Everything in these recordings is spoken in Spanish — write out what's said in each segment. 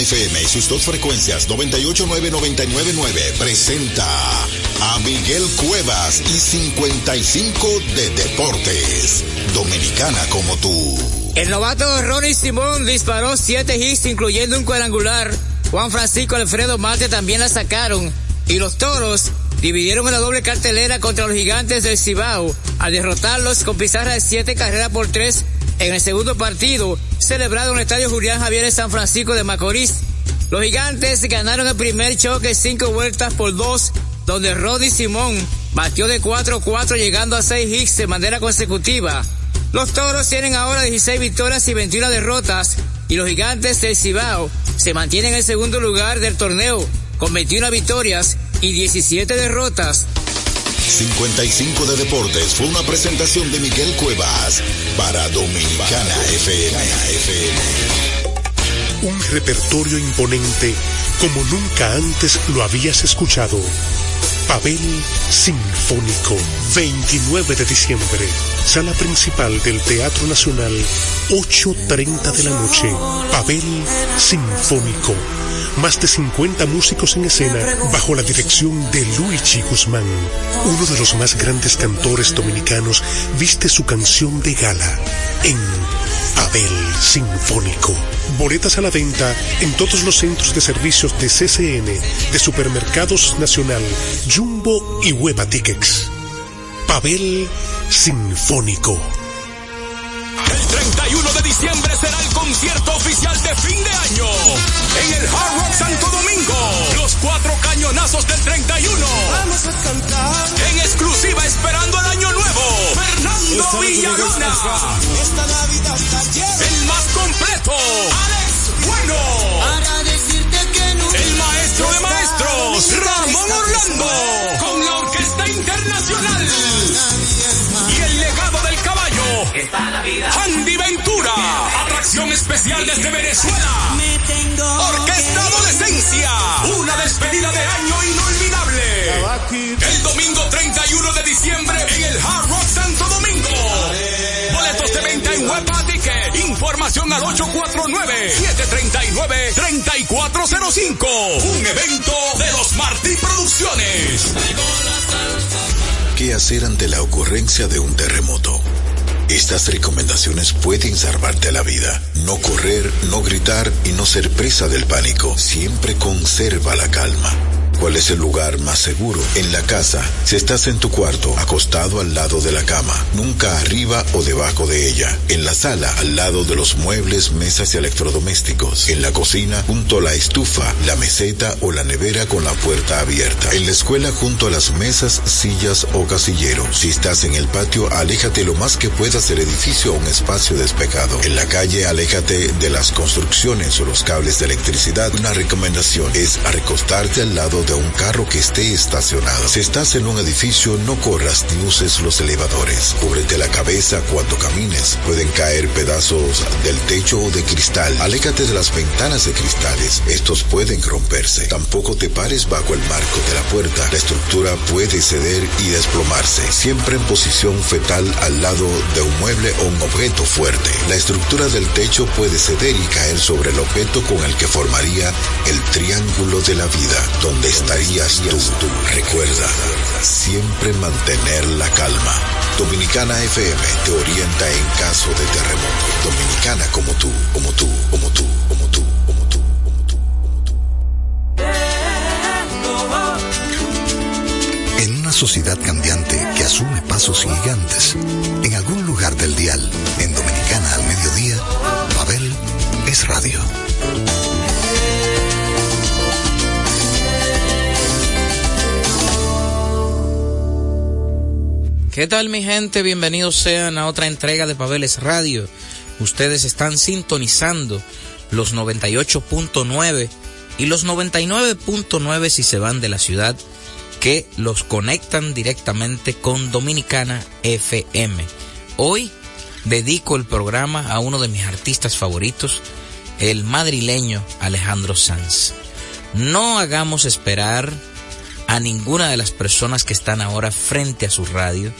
FM y sus dos frecuencias 989-999 presenta a Miguel Cuevas y 55 de Deportes. Dominicana como tú. El novato Ronnie Simón disparó siete hits incluyendo un cuadrangular. Juan Francisco Alfredo Marte también la sacaron. Y los toros dividieron una doble cartelera contra los gigantes del Cibao al derrotarlos con pizarra de siete carreras por tres en el segundo partido celebrado en el Estadio Julián Javier de San Francisco de Macorís. Los gigantes ganaron el primer choque cinco vueltas por dos, donde Roddy Simón batió de 4-4 llegando a 6 hits de manera consecutiva. Los toros tienen ahora 16 victorias y 21 derrotas y los gigantes del Cibao se mantienen en el segundo lugar del torneo con 21 victorias y 17 derrotas. 55 de Deportes fue una presentación de Miguel Cuevas para Dominicana FM. Un repertorio imponente como nunca antes lo habías escuchado. Pavel Sinfónico, 29 de diciembre, sala principal del Teatro Nacional, 8.30 de la noche. Pavel Sinfónico más de 50 músicos en escena bajo la dirección de Luigi Guzmán. Uno de los más grandes cantores dominicanos viste su canción de gala en Abel Sinfónico. Boletas a la venta en todos los centros de servicios de CCN, de Supermercados Nacional, Jumbo y Hueva Tickets. Pavel Sinfónico. El 31 de diciembre será el concierto oficial de fin de año en el Hard Rock Santo Domingo. Los cuatro cañonazos del 31. Vamos a cantar. En exclusiva esperando el año nuevo. Fernando Villalona. Esta Navidad está llena. El más completo. Alex Bueno. Para decirte que no. El maestro de maestros. Ramón Orlando. Con la Orquesta Internacional. Andy Ventura. Atracción especial desde Venezuela. Me tengo. Orquesta Adolescencia. Una despedida de año inolvidable. El domingo 31 de diciembre en el Hard Rock Santo Domingo. Boletos de venta en Huepa Ticket. Información al 849-739-3405. Un evento de los Martí Producciones. ¿Qué hacer ante la ocurrencia de un terremoto? Estas recomendaciones pueden salvarte la vida. No correr, no gritar y no ser presa del pánico. Siempre conserva la calma. ¿Cuál es el lugar más seguro? En la casa. Si estás en tu cuarto, acostado al lado de la cama, nunca arriba o debajo de ella. En la sala, al lado de los muebles, mesas y electrodomésticos. En la cocina, junto a la estufa, la meseta o la nevera con la puerta abierta. En la escuela, junto a las mesas, sillas o casilleros. Si estás en el patio, aléjate lo más que puedas del edificio o un espacio despejado. En la calle, aléjate de las construcciones o los cables de electricidad. Una recomendación es recostarte al lado de un carro que esté estacionado. Si estás en un edificio, no corras ni uses los elevadores. Cúbrete la cabeza cuando camines. Pueden caer pedazos del techo o de cristal. Aléjate de las ventanas de cristales. Estos pueden romperse. Tampoco te pares bajo el marco de la puerta. La estructura puede ceder y desplomarse. Siempre en posición fetal al lado de un mueble o un objeto fuerte. La estructura del techo puede ceder y caer sobre el objeto con el que formaría el triángulo de la vida, donde estarías tú. Recuerda, siempre mantener la calma. Dominicana FM te orienta en caso de terremoto. Dominicana como tú, como tú, como tú, como tú, como tú, como tú. En una sociedad cambiante que asume pasos gigantes, en algún lugar del dial, en Dominicana al mediodía, Babel es radio. ¿Qué tal mi gente? Bienvenidos sean a otra entrega de Pabeles Radio. Ustedes están sintonizando los 98.9 y los 99.9 si se van de la ciudad que los conectan directamente con Dominicana FM. Hoy dedico el programa a uno de mis artistas favoritos, el madrileño Alejandro Sanz. No hagamos esperar a ninguna de las personas que están ahora frente a su radio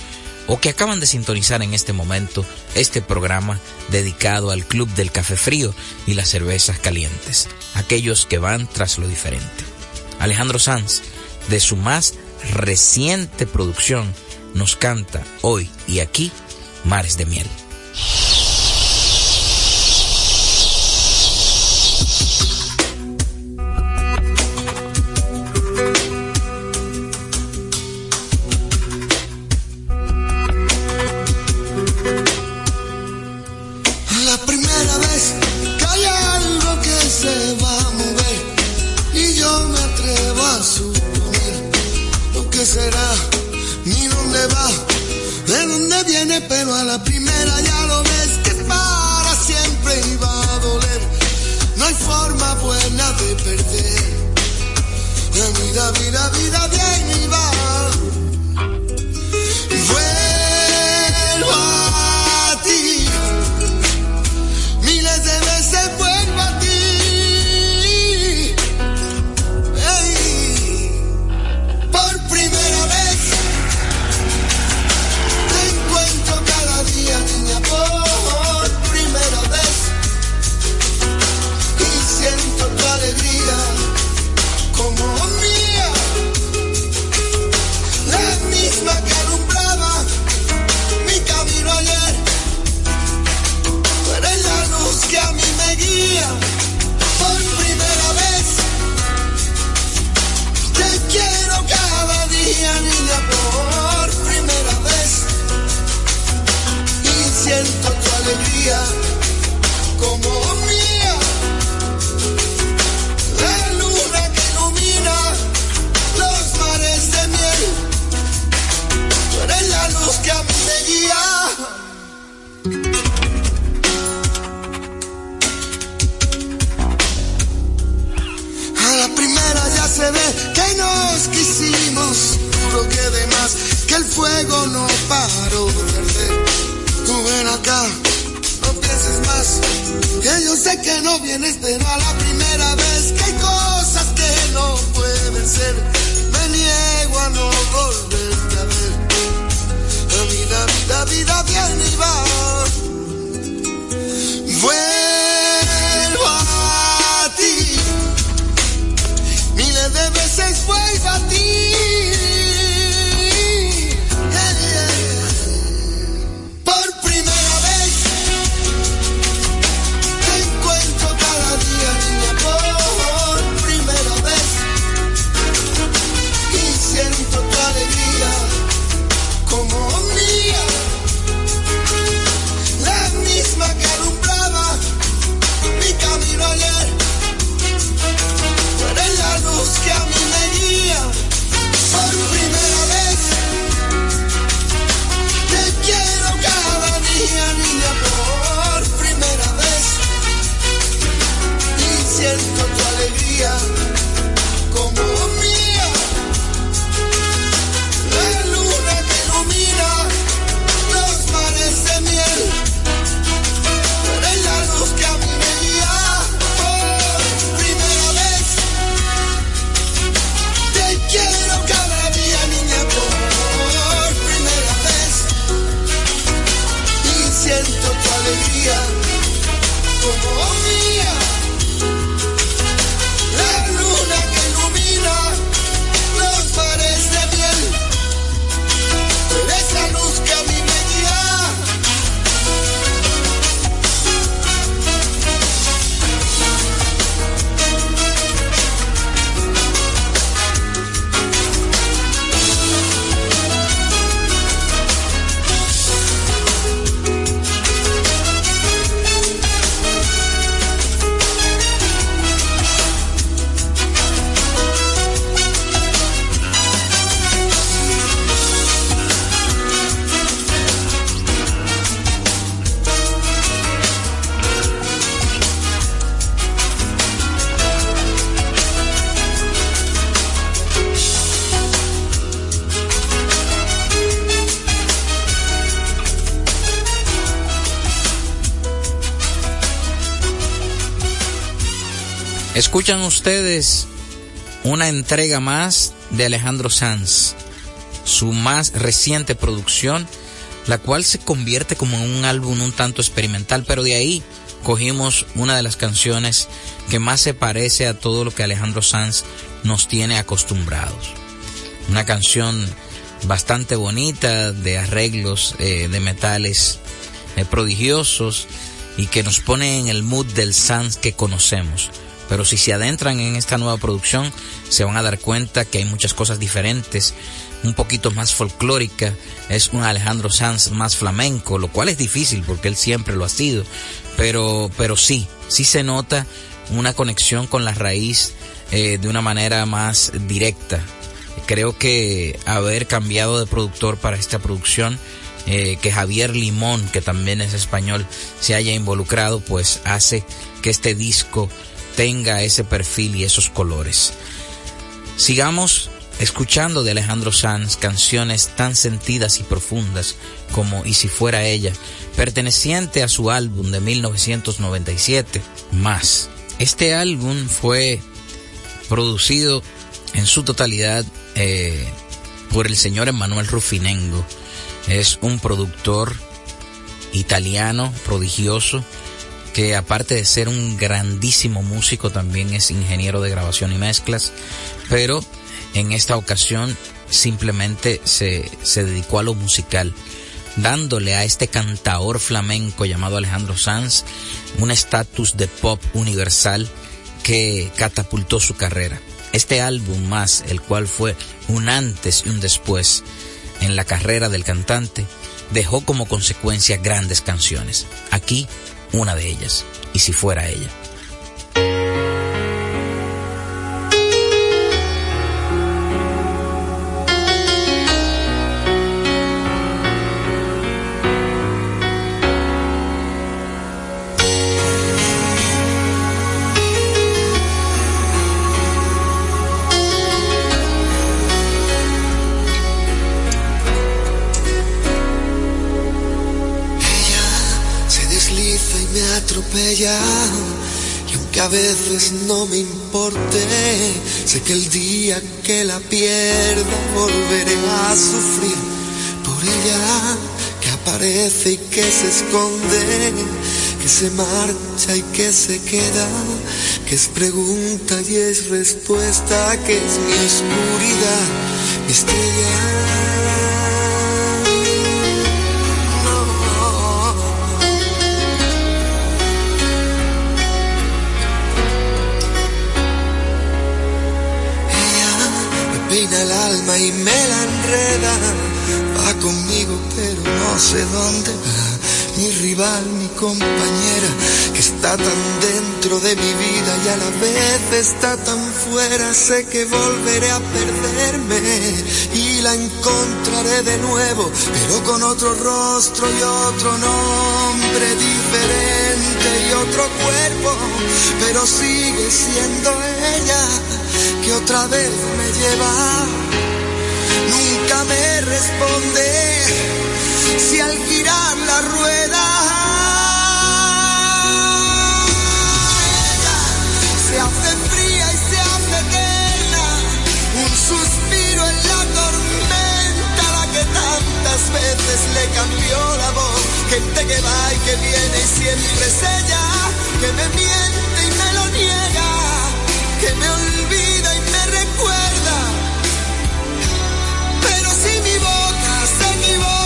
o que acaban de sintonizar en este momento este programa dedicado al Club del Café Frío y las cervezas calientes, aquellos que van tras lo diferente. Alejandro Sanz, de su más reciente producción, nos canta hoy y aquí Mares de Miel. vida, vida de ahí mi va. Escuchan ustedes una entrega más de Alejandro Sanz, su más reciente producción la cual se convierte como en un álbum un tanto experimental, pero de ahí cogimos una de las canciones que más se parece a todo lo que Alejandro Sanz nos tiene acostumbrados. Una canción bastante bonita, de arreglos eh, de metales eh, prodigiosos y que nos pone en el mood del Sanz que conocemos. Pero si se adentran en esta nueva producción, se van a dar cuenta que hay muchas cosas diferentes, un poquito más folclórica, es un Alejandro Sanz más flamenco, lo cual es difícil porque él siempre lo ha sido, pero, pero sí, sí se nota una conexión con la raíz eh, de una manera más directa. Creo que haber cambiado de productor para esta producción, eh, que Javier Limón, que también es español, se haya involucrado, pues hace que este disco tenga ese perfil y esos colores. Sigamos escuchando de Alejandro Sanz canciones tan sentidas y profundas como Y si fuera ella, perteneciente a su álbum de 1997, Más. Este álbum fue producido en su totalidad eh, por el señor Emanuel Rufinengo. Es un productor italiano prodigioso que aparte de ser un grandísimo músico también es ingeniero de grabación y mezclas, pero en esta ocasión simplemente se, se dedicó a lo musical, dándole a este cantaor flamenco llamado Alejandro Sanz un estatus de pop universal que catapultó su carrera. Este álbum más, el cual fue un antes y un después en la carrera del cantante, dejó como consecuencia grandes canciones. Aquí, una de ellas, y si fuera ella. Y aunque a veces no me importe, sé que el día que la pierda volveré a sufrir por ella que aparece y que se esconde, que se marcha y que se queda, que es pregunta y es respuesta, que es mi oscuridad, mi estrella. Y me la enreda. Va conmigo, pero no sé dónde va. Mi rival, mi compañera, que está tan dentro de mi vida y a la vez está tan fuera. Sé que volveré a perderme y la encontraré de nuevo, pero con otro rostro y otro nombre diferente y otro cuerpo, pero sigue siendo ella que otra vez me lleva. Nunca me responde si al girar la rueda se hace fría y se hace eterna. Un suspiro en la tormenta, la que tantas veces le cambió la voz. Gente que va y que viene y siempre es ella que me miente y me lo niega, que me olvida send me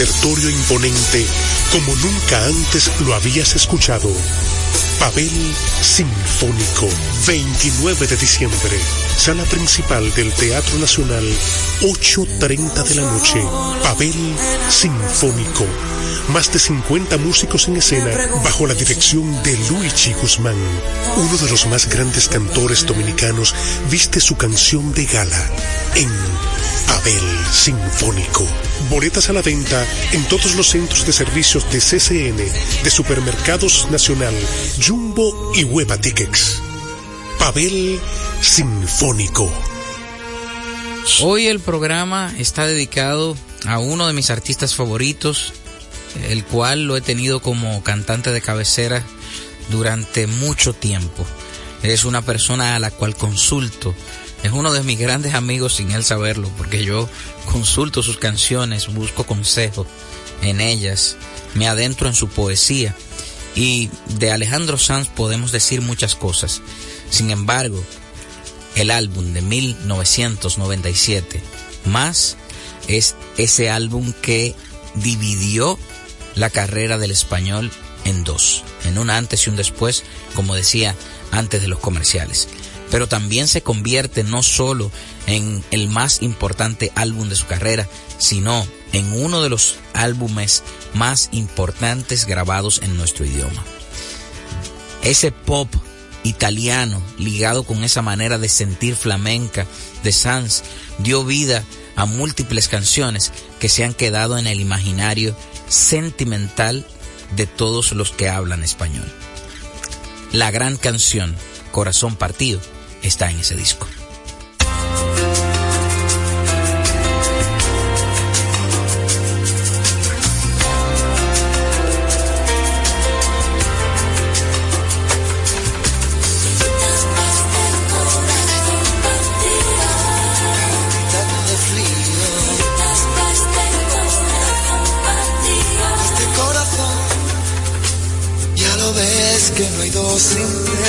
Imponente como nunca antes lo habías escuchado. Pavel Sinfónico, 29 de diciembre, sala principal del Teatro Nacional, 8.30 de la noche. Pavel Sinfónico, más de 50 músicos en escena bajo la dirección de Luigi Guzmán. Uno de los más grandes cantores dominicanos viste su canción de gala en Pavel Sinfónico. Boletas a la venta en todos los centros de servicios de CCN, de Supermercados Nacional, Jumbo y Hueva Tickets. Pavel Sinfónico. Hoy el programa está dedicado a uno de mis artistas favoritos, el cual lo he tenido como cantante de cabecera durante mucho tiempo. Es una persona a la cual consulto. Es uno de mis grandes amigos sin él saberlo, porque yo consulto sus canciones, busco consejo en ellas, me adentro en su poesía. Y de Alejandro Sanz podemos decir muchas cosas. Sin embargo, el álbum de 1997, más, es ese álbum que dividió la carrera del español en dos, en un antes y un después, como decía antes de los comerciales. Pero también se convierte no solo en el más importante álbum de su carrera, sino en uno de los álbumes más importantes grabados en nuestro idioma. Ese pop italiano ligado con esa manera de sentir flamenca de Sanz dio vida a múltiples canciones que se han quedado en el imaginario sentimental de todos los que hablan español. La gran canción Corazón Partido está en ese disco.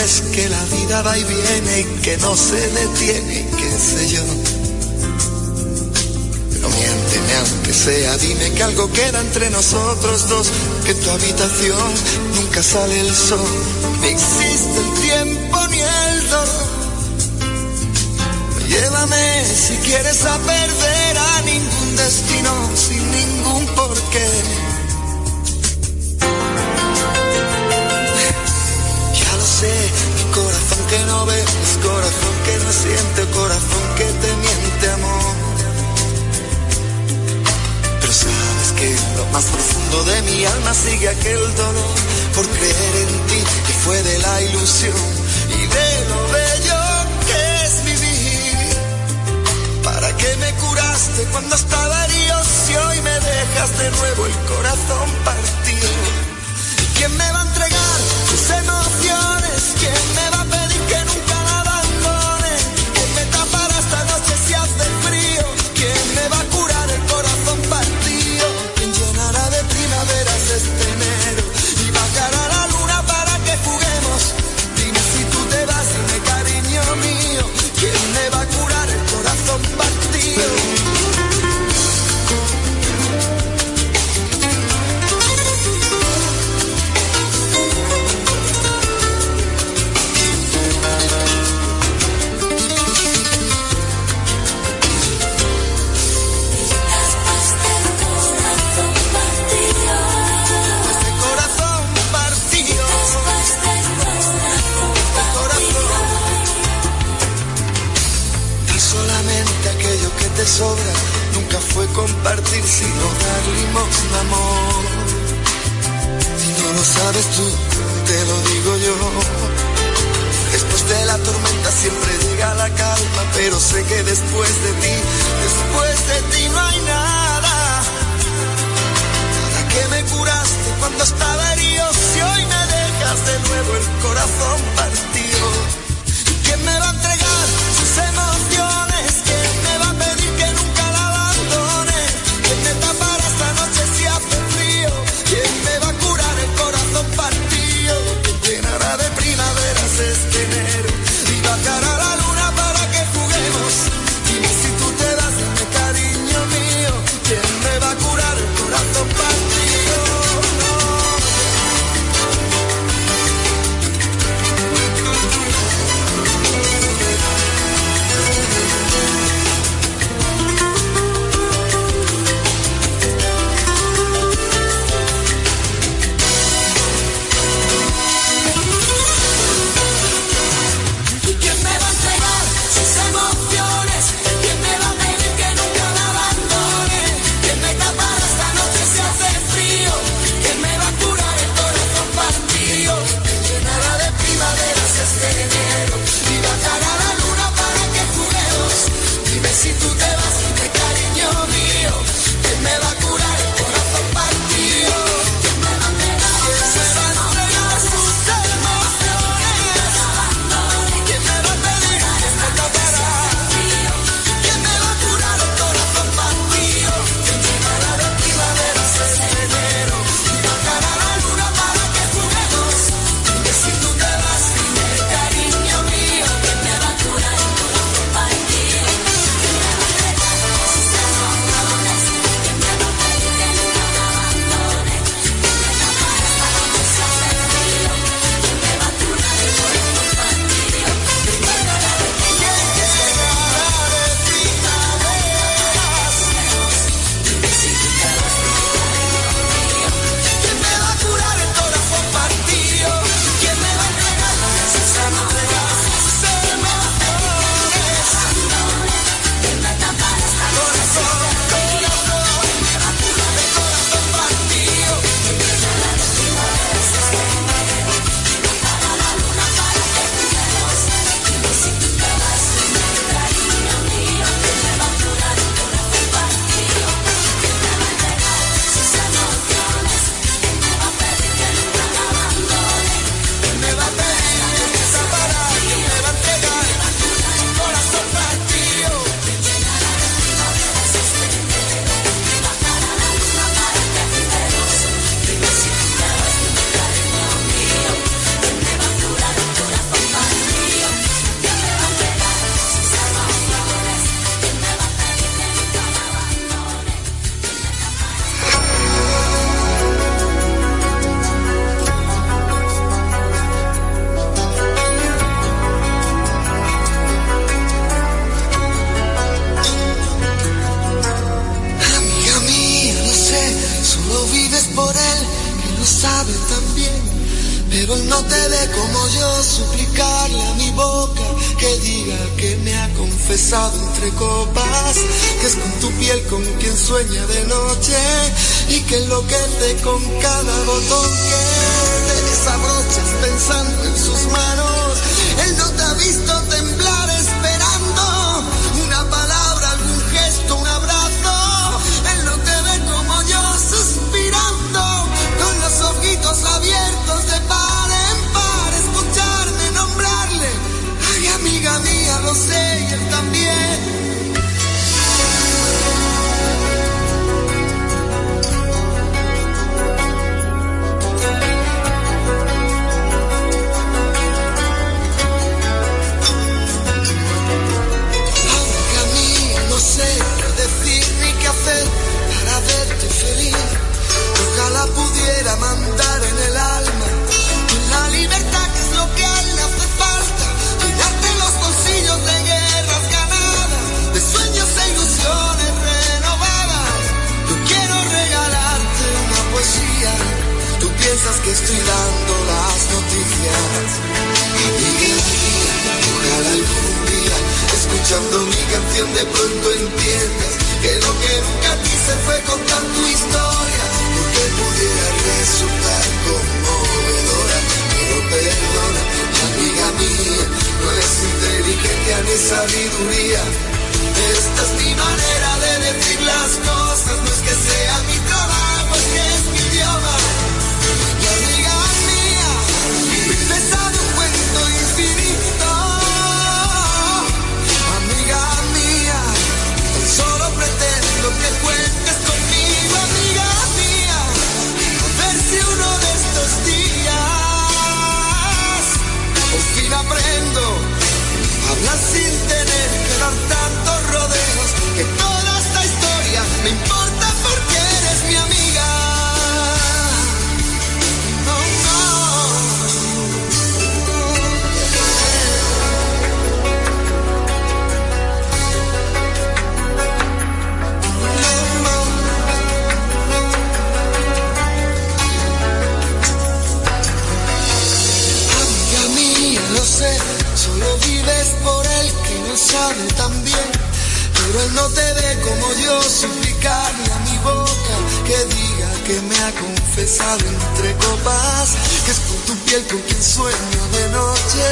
Tres, que la vida va y viene y que no se detiene, qué sé yo. Pero miénteme aunque sea, dime que algo queda entre nosotros dos, que tu habitación nunca sale el sol, ni existe el tiempo ni el dolor. Llévame si quieres a perder a ningún destino sin ningún porqué. No ves, corazón que no siente, corazón que te miente amor. Pero sabes que lo más profundo de mi alma sigue aquel dolor por creer en ti que fue de la ilusión y de lo bello que es vivir. ¿Para qué me curaste cuando estaba herido si hoy me dejas de nuevo el corazón partido? ¿Y quién me va a entregar sus emociones? ¿Quién me va compartir, sino dar limosna, amor. Si no lo sabes tú, te lo digo yo. Después de la tormenta siempre llega la calma, pero sé que después de ti, después de ti no hay nada. Nada que me curaste cuando estaba herido, si hoy me dejas de nuevo el corazón partido. Esta es mi manera de decir las cosas, no es que sea mi trabajo, es que es mi idioma. Y amiga mía, mi pesado cuento infinito. Amiga mía, solo pretendo que cuentes conmigo, amiga mía, a ver si uno de estos días por fin aprendo. Hablar sin te también. Pero él no te ve como yo, suplicarle a mi boca que diga que me ha confesado entre copas, que es con tu piel con quien sueño de noche.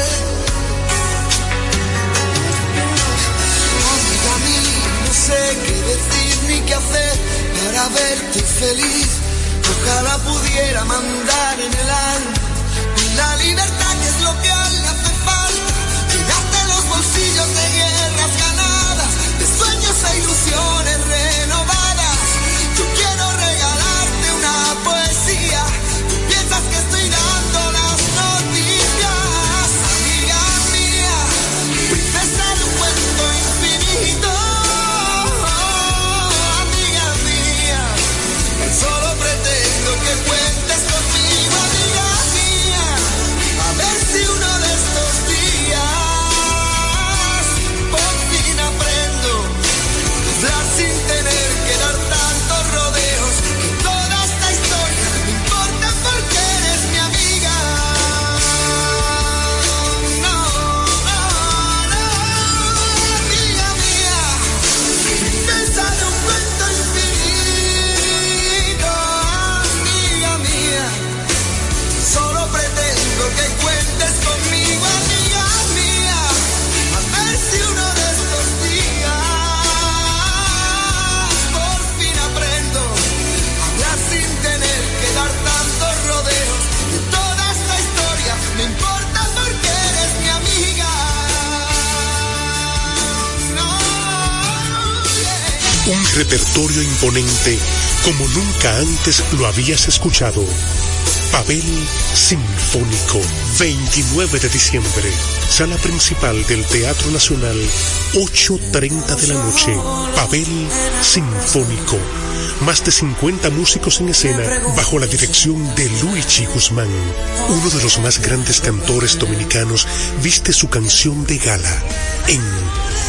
Amiga mí, no sé qué decir ni qué hacer para verte feliz. Ojalá pudiera mandar en el alma la libertad que es lo que como nunca antes lo habías escuchado. Pavel Sinfónico, 29 de diciembre, sala principal del Teatro Nacional, 8.30 de la noche. Pavel Sinfónico, más de 50 músicos en escena bajo la dirección de Luigi Guzmán. Uno de los más grandes cantores dominicanos viste su canción de gala en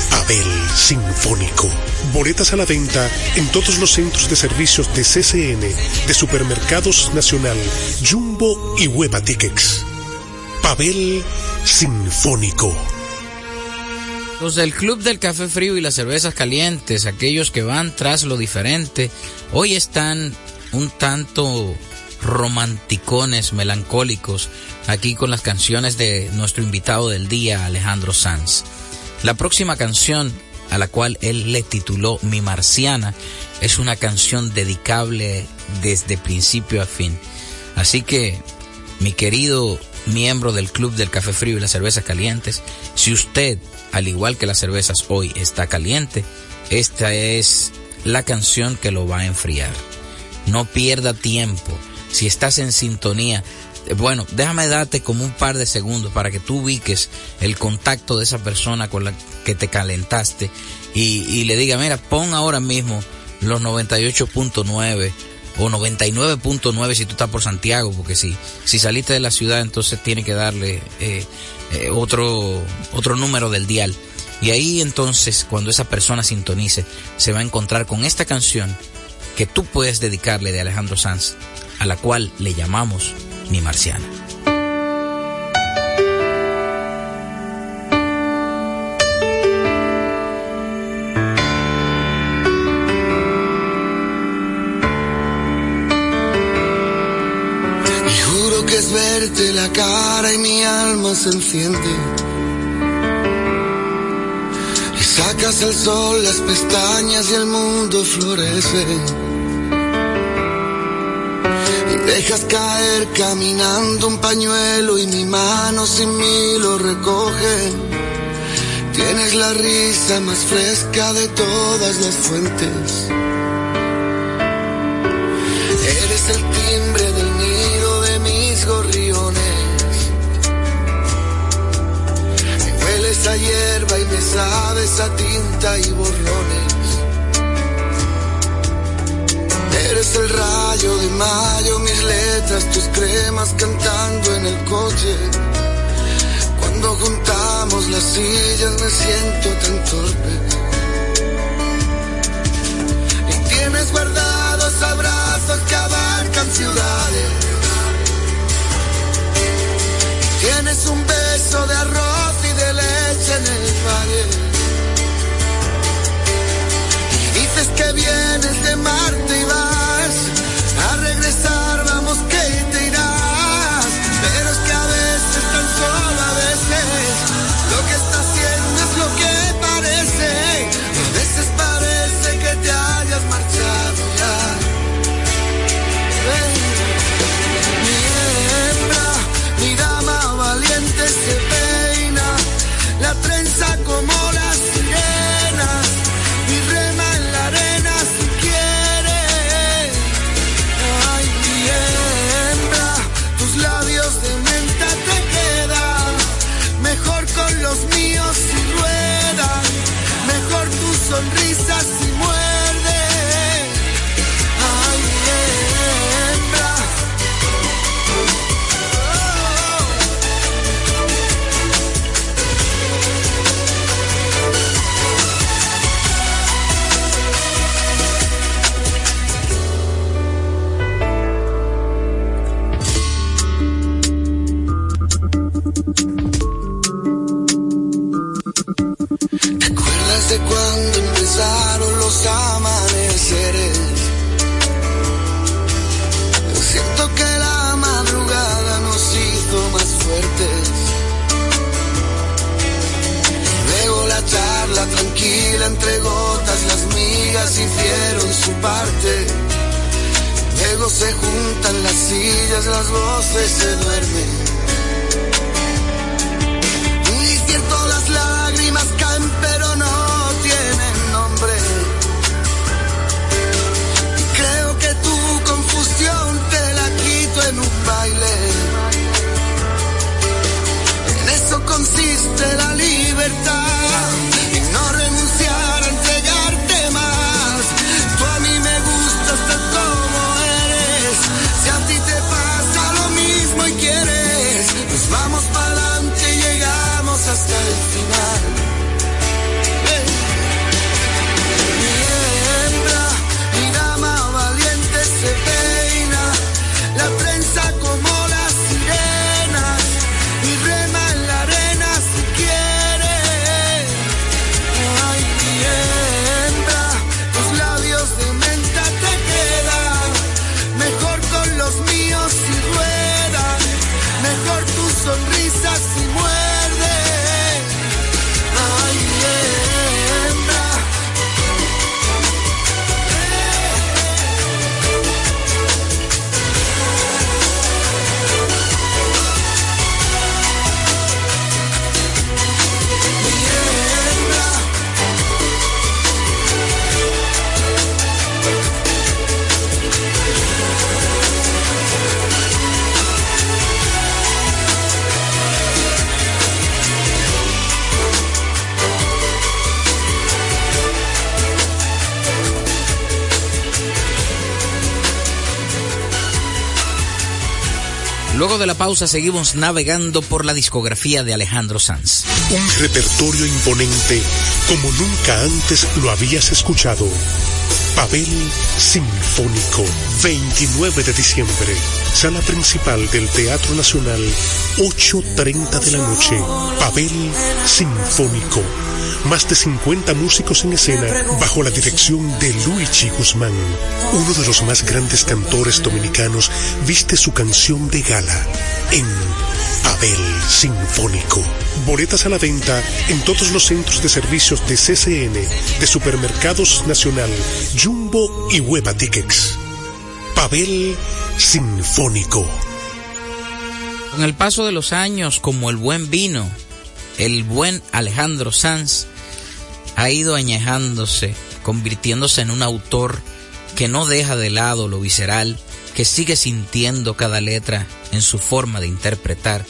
Pavel Sinfónico. Boletas a la venta en todos los centros de servicios de CCN, de Supermercados Nacional, Jumbo y Hueva Tickets. Pavel Sinfónico. Los del Club del Café Frío y las Cervezas Calientes, aquellos que van tras lo diferente, hoy están un tanto romanticones, melancólicos, aquí con las canciones de nuestro invitado del día, Alejandro Sanz. La próxima canción a la cual él le tituló Mi Marciana es una canción dedicable desde principio a fin. Así que, mi querido miembro del Club del Café Frío y las Cervezas Calientes, si usted, al igual que las cervezas hoy, está caliente, esta es la canción que lo va a enfriar. No pierda tiempo. Si estás en sintonía, bueno, déjame darte como un par de segundos para que tú ubiques el contacto de esa persona con la que te calentaste y, le diga, mira, pon ahora mismo los 98.9 o 99.9 si tú estás por Santiago, porque si, si saliste de la ciudad entonces tiene que darle eh, eh, otro, otro número del dial. Y ahí entonces cuando esa persona sintonice se va a encontrar con esta canción que tú puedes dedicarle de Alejandro Sanz, a la cual le llamamos Mi Marciana. Y juro que es verte la cara y mi alma se enciende. Sacas el sol, las pestañas y el mundo florece. Dejas caer caminando un pañuelo y mi mano sin mí lo recoge. Tienes la risa más fresca de todas las fuentes. Eres el timbre del nido de mis gorriones. Me hueles a hierba y me sabes a tinta y borrones. Eres el mayo, mis letras, tus cremas cantando en el coche. Cuando juntamos las sillas me siento tan torpe. Y tienes guardados abrazos que abarcan ciudades. Tienes un beso de arroz su parte. Luego se juntan las sillas, las voces se duermen. Y cierto las lágrimas caen pero no tienen nombre. Creo que tu confusión te la quito en un baile. En eso consiste la Luego de la pausa seguimos navegando por la discografía de Alejandro Sanz. Un repertorio imponente como nunca antes lo habías escuchado. Pavel Sinfónico, 29 de diciembre, sala principal del Teatro Nacional, 8.30 de la noche. Pavel Sinfónico, más de 50 músicos en escena bajo la dirección de Luigi Guzmán. Uno de los más grandes cantores dominicanos viste su canción de gala en Pavel Sinfónico. Boletas a la venta en todos los centros de servicios de CCN, de Supermercados Nacional, Jumbo y Hueva Tickets. Pavel Sinfónico. Con el paso de los años, como el buen vino, el buen Alejandro Sanz ha ido añejándose, convirtiéndose en un autor que no deja de lado lo visceral, que sigue sintiendo cada letra en su forma de interpretar.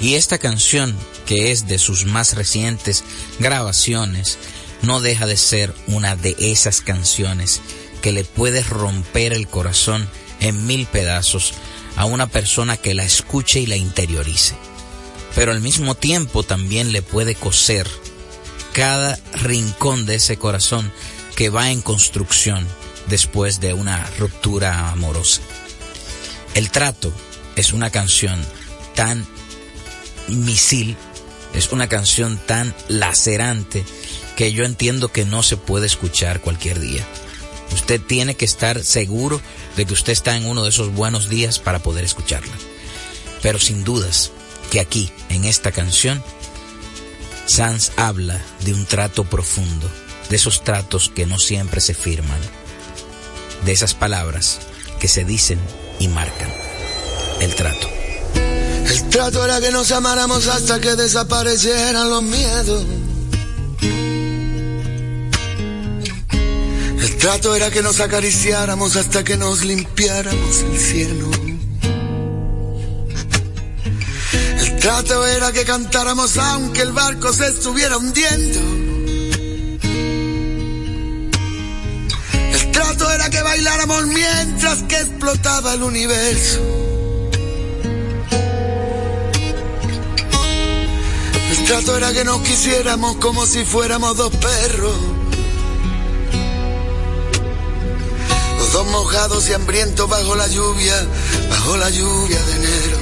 Y esta canción, que es de sus más recientes grabaciones, no deja de ser una de esas canciones que le puede romper el corazón en mil pedazos a una persona que la escuche y la interiorice. Pero al mismo tiempo también le puede coser cada rincón de ese corazón que va en construcción después de una ruptura amorosa. El trato es una canción tan misil, es una canción tan lacerante que yo entiendo que no se puede escuchar cualquier día. Usted tiene que estar seguro de que usted está en uno de esos buenos días para poder escucharla. Pero sin dudas que aquí, en esta canción, Sanz habla de un trato profundo, de esos tratos que no siempre se firman, de esas palabras que se dicen y marcan el trato. El trato era que nos amáramos hasta que desaparecieran los miedos. El trato era que nos acariciáramos hasta que nos limpiáramos el cielo. El trato era que cantáramos aunque el barco se estuviera hundiendo. El trato era que bailáramos mientras que explotaba el universo. El trato era que nos quisiéramos como si fuéramos dos perros. Los dos mojados y hambrientos bajo la lluvia, bajo la lluvia de enero.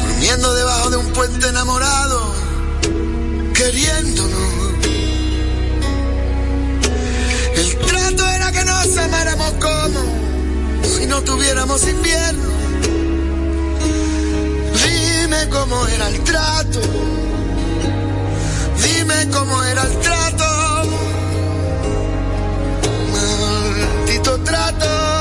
Durmiendo debajo de un puente enamorado, queriéndonos. El trato era que nos amáramos como si no tuviéramos invierno. Dime cómo era el trato. Dime cómo era el trato. todo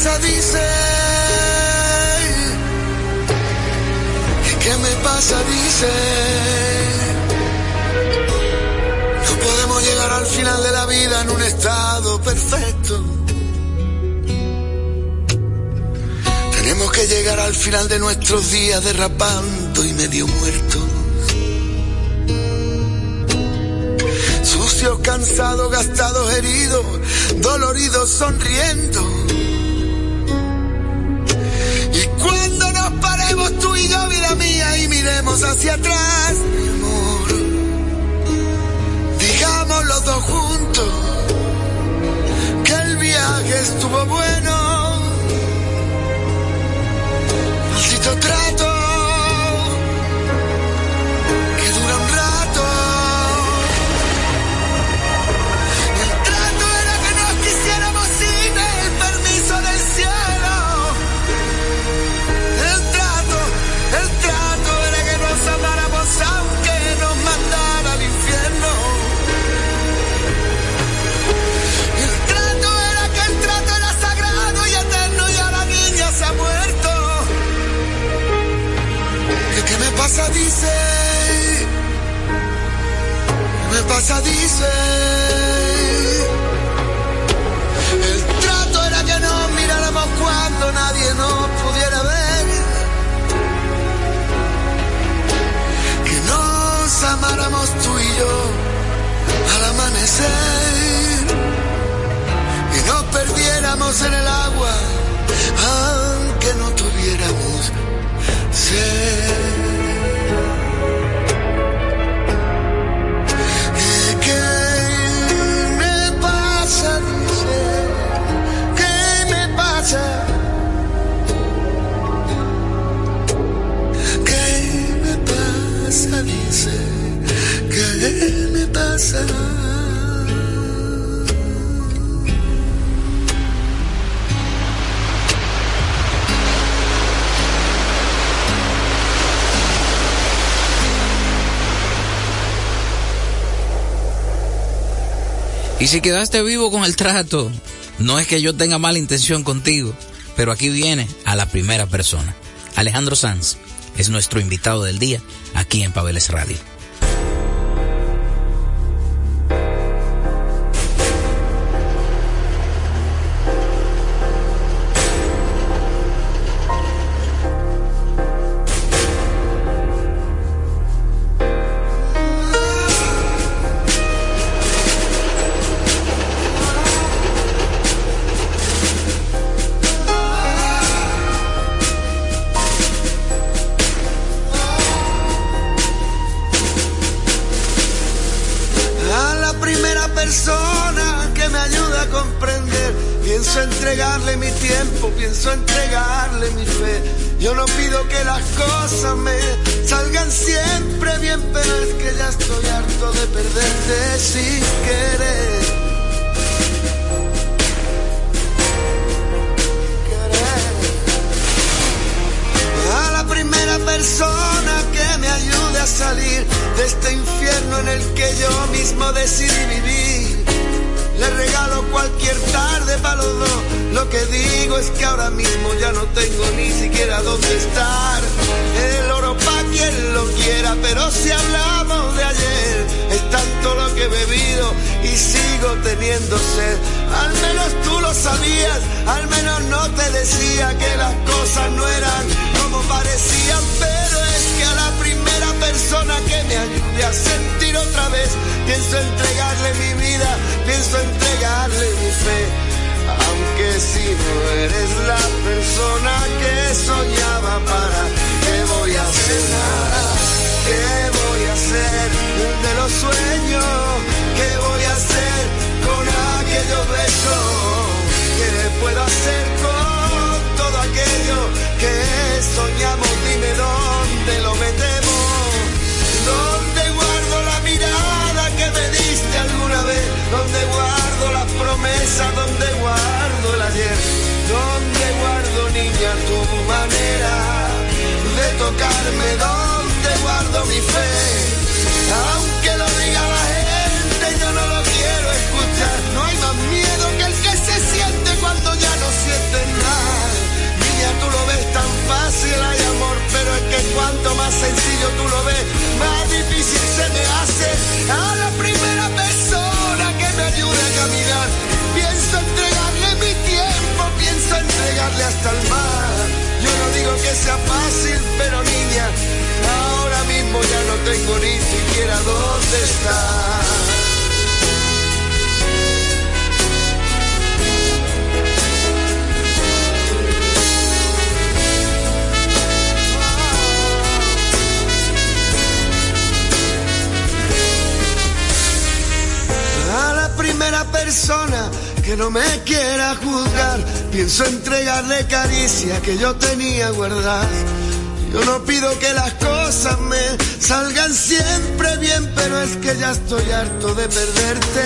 ¿Qué, qué me pasa? Dice. ¿Qué, qué me pasa? Dice. No podemos llegar al final de la vida en un estado perfecto. Tenemos que llegar al final de nuestros días derrapando y medio muertos. Sucios, cansados, gastados, heridos, doloridos, sonriendo. miremos hacia atrás. Dice. El trato era que nos miráramos cuando nadie nos pudiera ver. Que nos amáramos tú y yo al amanecer. Y nos perdiéramos en el agua, aunque no tuviéramos sed. Me pasa? Y si quedaste vivo con el trato, no es que yo tenga mala intención contigo, pero aquí viene a la primera persona. Alejandro Sanz es nuestro invitado del día aquí en Pabeles Radio. sencillo tú lo ves, más difícil se me hace a la primera persona que me ayude a caminar. Pienso entregarle mi tiempo, pienso entregarle hasta el mar. Yo no digo que sea fácil, pero niña, ahora mismo ya no tengo ni siquiera dónde estar. Que no me quiera juzgar. Pienso entregarle caricia que yo tenía guardada. Yo no pido que las cosas me salgan siempre bien, pero es que ya estoy harto de perderte.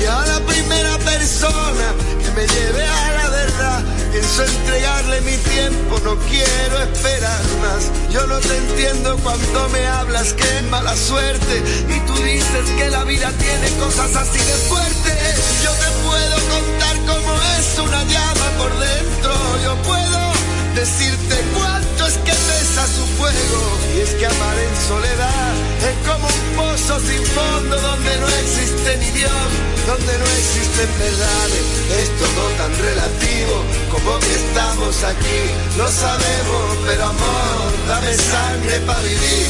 Y a la primera persona que me lleve a la verdad, pienso entregarle mi tiempo, no quiero esperar más. Yo no te entiendo cuando me hablas que es mala suerte y tú dices que la vida tiene cosas así de fuerte. Yo te puedo contar cómo es una llama por dentro, yo puedo decirte cuánto es que pesa su fuego. Y es que amar en soledad es como un pozo sin fondo donde no existe ni Dios, donde no existen verdades. Es todo tan relativo como que estamos aquí. Lo sabemos, pero amor, dame sangre para vivir.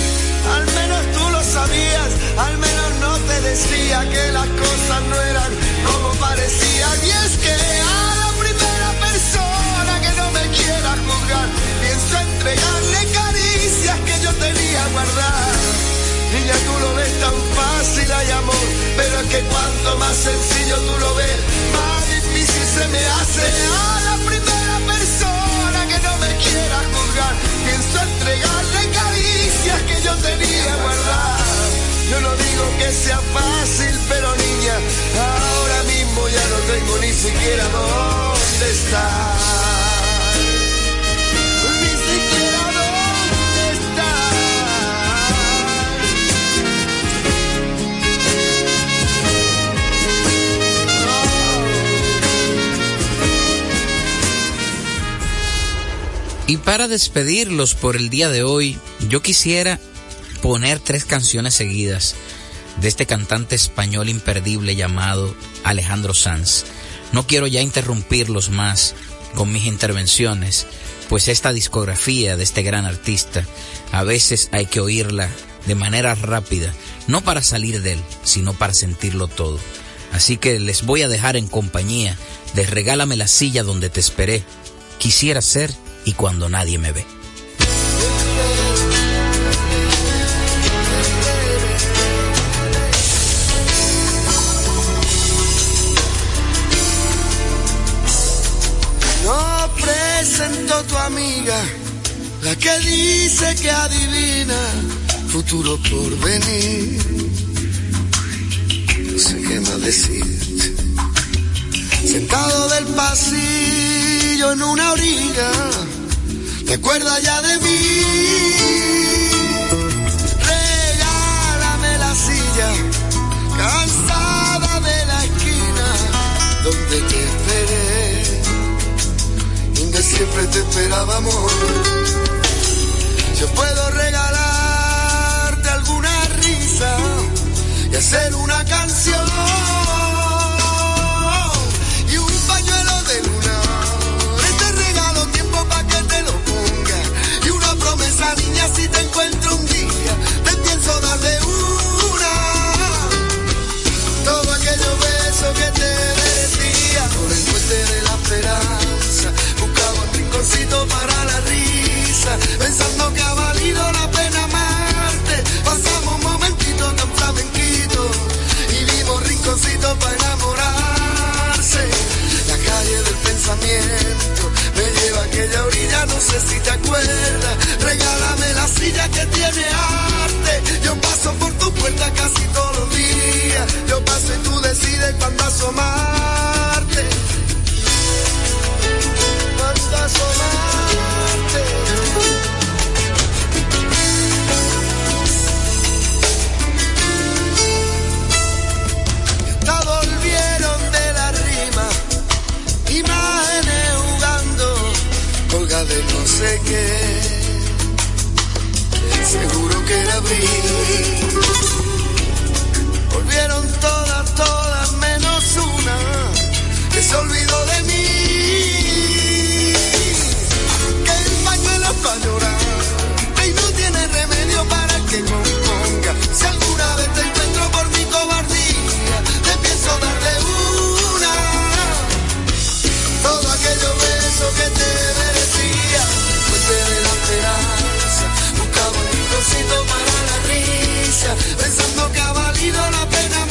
Al menos tú lo sabías, al menos no te decía que las cosas no eran como parecían. Y es que fácil, hay amor, pero es que cuanto más sencillo tú lo ves, más difícil se me hace. A la primera persona que no me quiera juzgar, pienso entregarle caricias que yo tenía guardadas. Yo no digo que sea fácil, pero niña, ahora mismo ya no tengo ni siquiera dónde estar. Y para despedirlos por el día de hoy, yo quisiera poner tres canciones seguidas de este cantante español imperdible llamado Alejandro Sanz. No quiero ya interrumpirlos más con mis intervenciones, pues esta discografía de este gran artista a veces hay que oírla de manera rápida, no para salir de él, sino para sentirlo todo. Así que les voy a dejar en compañía de Regálame la silla donde te esperé, quisiera ser y cuando nadie me ve. No presento tu amiga, la que dice que adivina futuro por venir. No sé qué más decirte. Sentado del pasillo en una orilla, ¿te acuerdas ya de mí? Regálame la silla, cansada de la esquina donde te esperé donde siempre te esperaba amor. Si te acuerdas regálame la silla que tiene arte. Yo paso por tu puerta casi sé qué seguro que era abril volvieron todas, todas menos una que se olvidó de mí. Que el pañuelo para llorar y no tiene remedio para que componga. Si pensando que ha valido la pena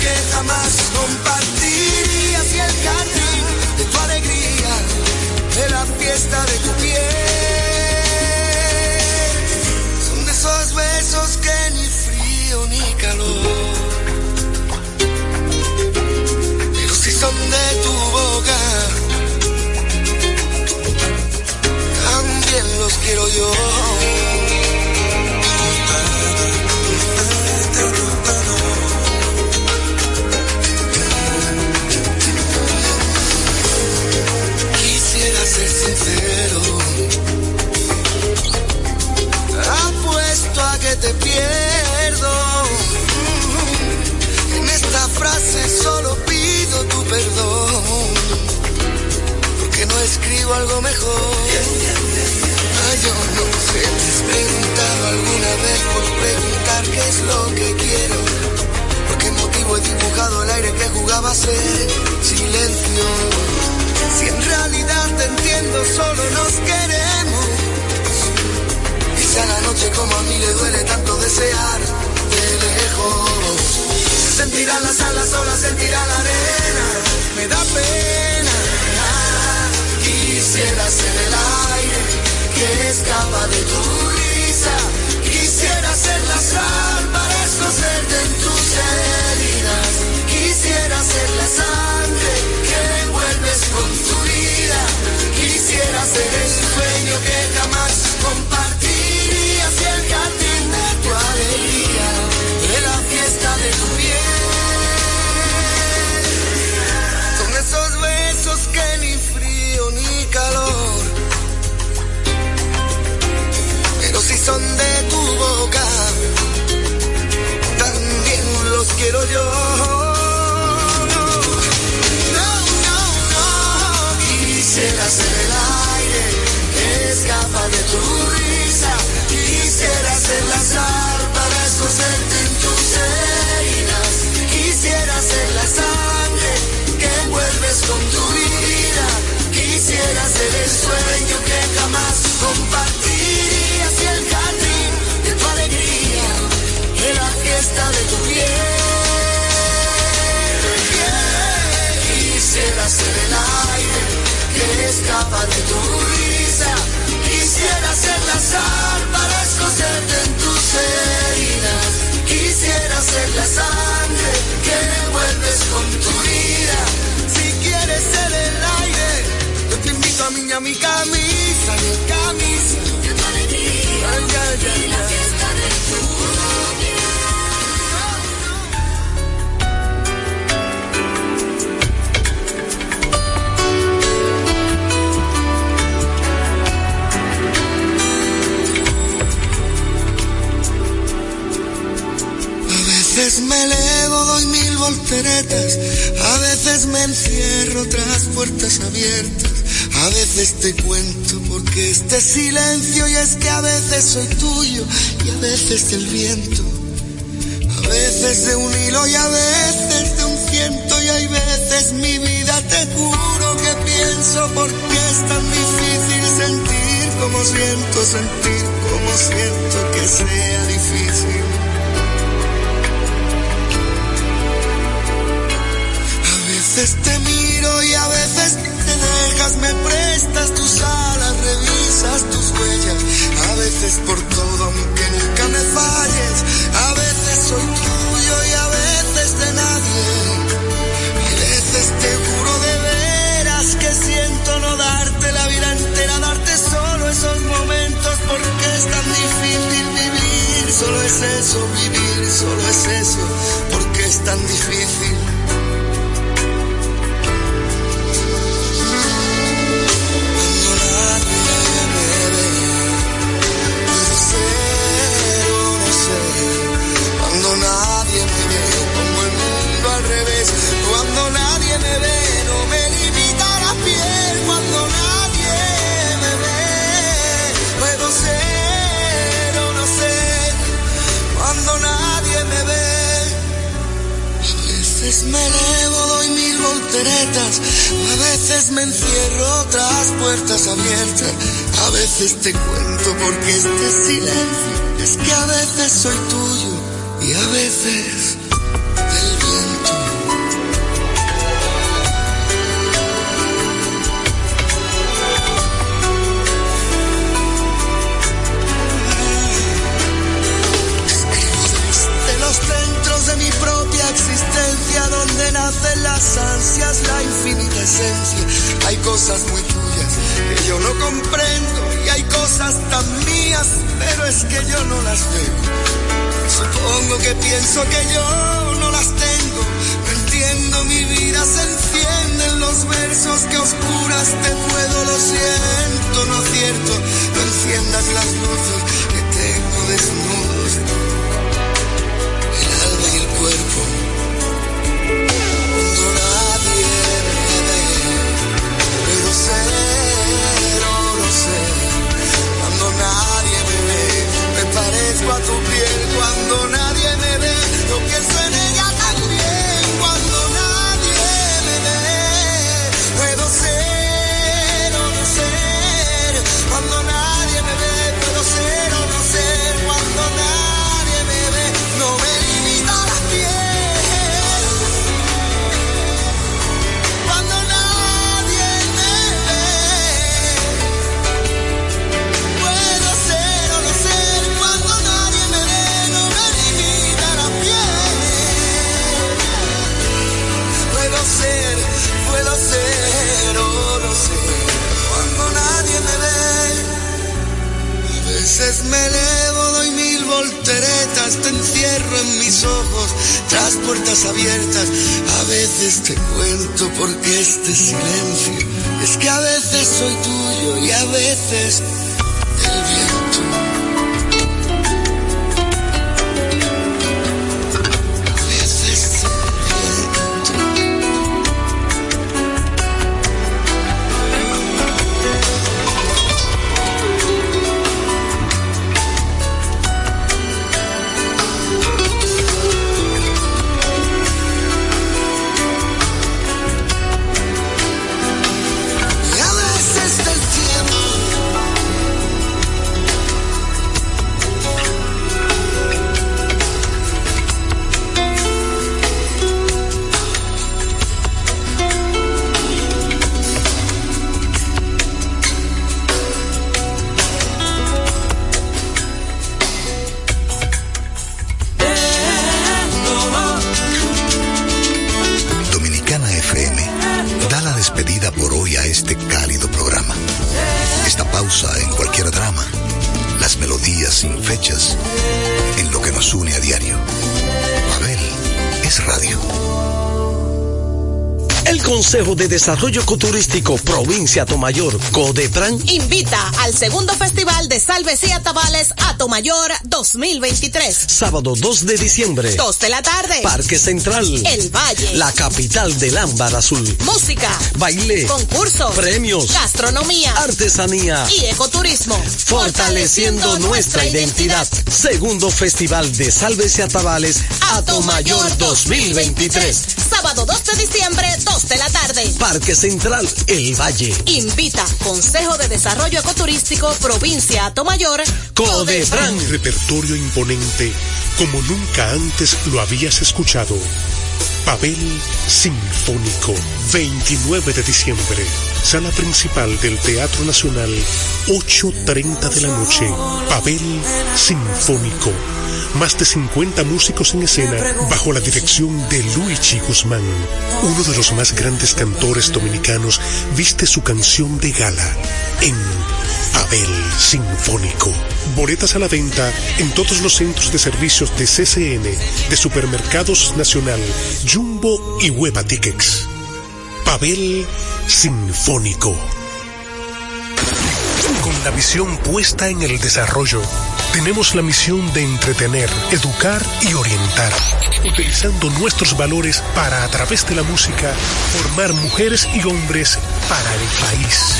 que jamás compartiría y el jardín de tu alegría, de la fiesta de tu piel. Son esos besos que ni frío ni calor, pero si son de tu boca, también los quiero yo. ser sincero. Apuesto a que te pierdo. En esta frase solo pido tu perdón. Porque no escribo algo mejor. Ay, yo no sé, te has preguntado alguna vez por preguntar qué es lo que quiero. ¿Por qué motivo he dibujado el aire que jugaba a ser silencio? Si en realidad te entiendo, solo nos queremos. Y si la noche como a mí le duele tanto desear de lejos. Sentirá las alas, sola sentirá la arena. Me da pena. Quisiera ser el aire que escapa de tu risa. Quisiera ser la sal para escocerte en tus heridas. Quisiera ser la sangre reconstruida. Quisiera ser el sueño que jamás tan difícil. A veces me encierro tras puertas abiertas. A veces te cuento porque este silencio es que a veces soy tuyo y a veces las ansias, la infinita esencia. Hay cosas muy tuyas que yo no comprendo y hay cosas tan mías, pero es que yo no las veo. Supongo que pienso que yo no las tengo. No entiendo mi vida, se encienden los versos que oscuras te puedo, lo siento, no acierto. No enciendas las luces que tengo desnudos. da la despedida por hoy a este cálido programa. Esta pausa en cualquier drama, las melodías sin fechas, en lo que nos une a diario. Pavel es radio. El Consejo de Desarrollo Ecoturístico Provincia Tomayor, Codeplan, invita al segundo Festival de Salves y Atabales Atomayor 2023. Sábado 2 de diciembre. 2 de la tarde. Parque Central. El Valle. La capital del ámbar azul. Música. Baile. Concursos. Premios. Gastronomía. Artesanía. Y ecoturismo. Fortaleciendo, nuestra identidad. Segundo Festival de Salves y Atabales Atomayor 2023. Sábado 2 de diciembre, 2 de la tarde. Parque Central, El Valle. Invita Consejo de Desarrollo Ecoturístico Provincia Atomayor. Codefran. Repertorio imponente como nunca antes lo habías escuchado. Pavel Sinfónico, 29 de diciembre, sala principal del Teatro Nacional, 8.30 de la noche. Pavel Sinfónico, más de 50 músicos en escena bajo la dirección de Luigi Guzmán. Uno de los más grandes cantores dominicanos viste su canción de gala en Abel Sinfónico. Boletas a la venta en todos los centros de servicios de CCN, de Supermercados Nacional, Jumbo y Hueva Tickets. Pavel Sinfónico. Con la visión puesta en el desarrollo, tenemos la misión de entretener, educar y orientar, utilizando nuestros valores para, a través de la música, formar mujeres y hombres para el país.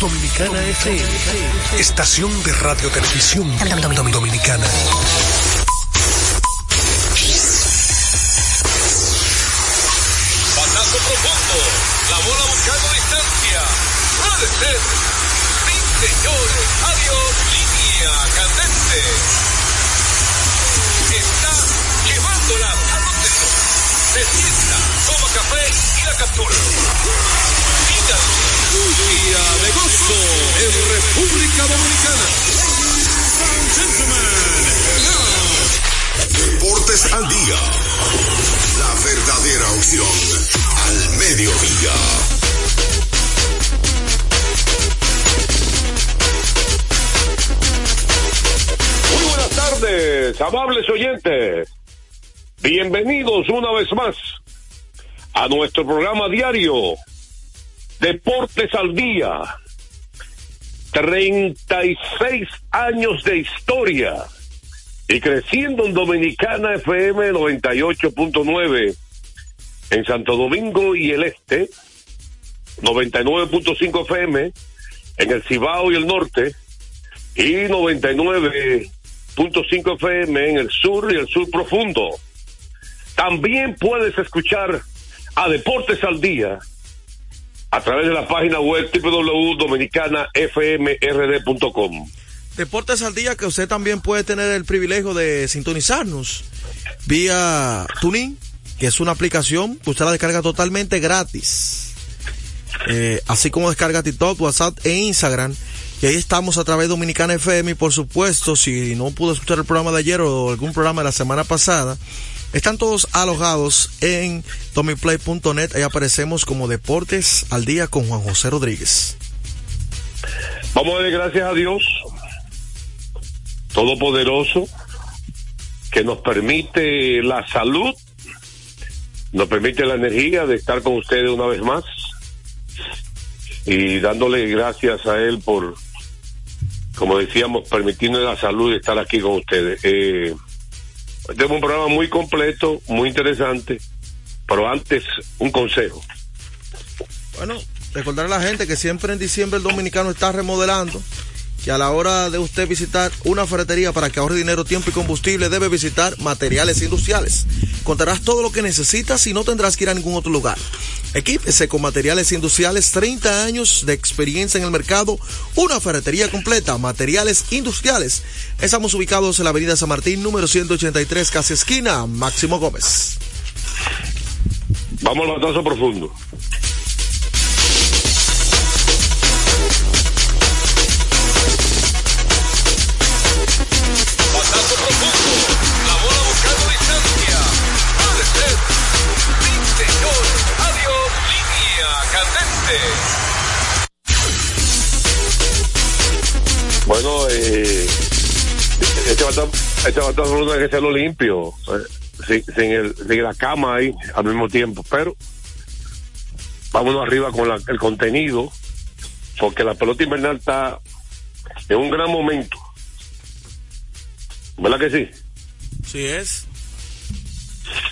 Dominicana FM, estación de radio televisión dominicana. Ser. Sí, señores, adiós, línea candente. Está llevándola a Rotero. Se sienta, toma café y la captura. Día de gozo en República Dominicana. Deportes al día. La verdadera opción al mediodía. Amables oyentes. Bienvenidos una vez más a nuestro programa diario Deportes al Día. 36 años de historia y creciendo en Dominicana FM 98.9 en Santo Domingo y el Este, 99.5 FM en el Cibao y el Norte y 99.5 FM en el sur y el sur profundo. También puedes escuchar a Deportes al Día a través de la página web www.dominicanafmrd.com. Deportes al día que usted también puede tener el privilegio de sintonizarnos vía Tuning, que es una aplicación que usted la descarga totalmente gratis. Eh, así como descarga TikTok, WhatsApp e Instagram. Y ahí estamos a través de Dominicana FM y por supuesto, si no pudo escuchar el programa de ayer o algún programa de la semana pasada, están todos alojados en tomiplay.net. Ahí aparecemos como Deportes al Día con Juan José Rodríguez. Vamos a dar gracias a Dios Todopoderoso que nos permite la salud, nos permite la energía de estar con ustedes una vez más y dándole gracias a Él por, como decíamos, permitirnos la salud estar aquí con ustedes. Eh, tenemos un programa muy completo, muy interesante, pero antes un consejo. Bueno, recordar a la gente que siempre en diciembre el dominicano está remodelando, que a la hora de usted visitar una ferretería para que ahorre dinero, tiempo y combustible, debe visitar materiales industriales. Contarás todo lo que necesitas y no tendrás que ir a ningún otro lugar. Equípese con materiales industriales, 30 años de experiencia en el mercado, una ferretería completa, materiales industriales. Estamos ubicados en la avenida San Martín, número 183, casi esquina, Máximo Gómez. Vamos al batazo profundo. Bueno, eh, este batazo, este tiene que serlo limpio, eh, sin, sin, el, sin la cama ahí al mismo tiempo, pero vámonos arriba con la- el contenido, porque la pelota invernal está en un gran momento. ¿Verdad que sí? Sí es.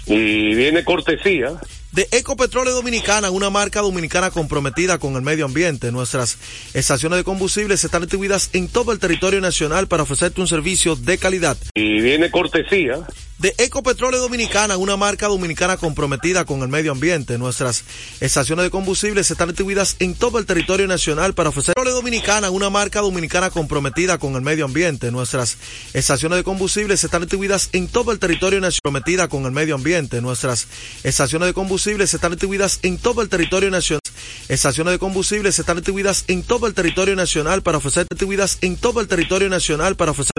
Y viene cortesía De Ecopetróleo Dominicana, una marca dominicana comprometida con el medio ambiente. Nuestras estaciones de combustibles están distribuidas en todo el territorio nacional para ofrecerte un servicio de calidad. y viene cortesía De Ecopetróleo Dominicana, una marca dominicana comprometida con el medio ambiente. Nuestras estaciones de combustibles están distribuidas en todo el territorio nacional para ofrecer Petróleo Dominicana, una marca dominicana comprometida con el medio ambiente. Nuestras estaciones de combustibles están distribuidas en todo el territorio nacional comprometida con el medio ambiente. Nuestras estaciones de combustibles están distribuidas en todo el territorio nacional. Estaciones de combustibles están distribuidas en todo el territorio nacional para ofrecer distribuidas en todo el territorio nacional para ofrecer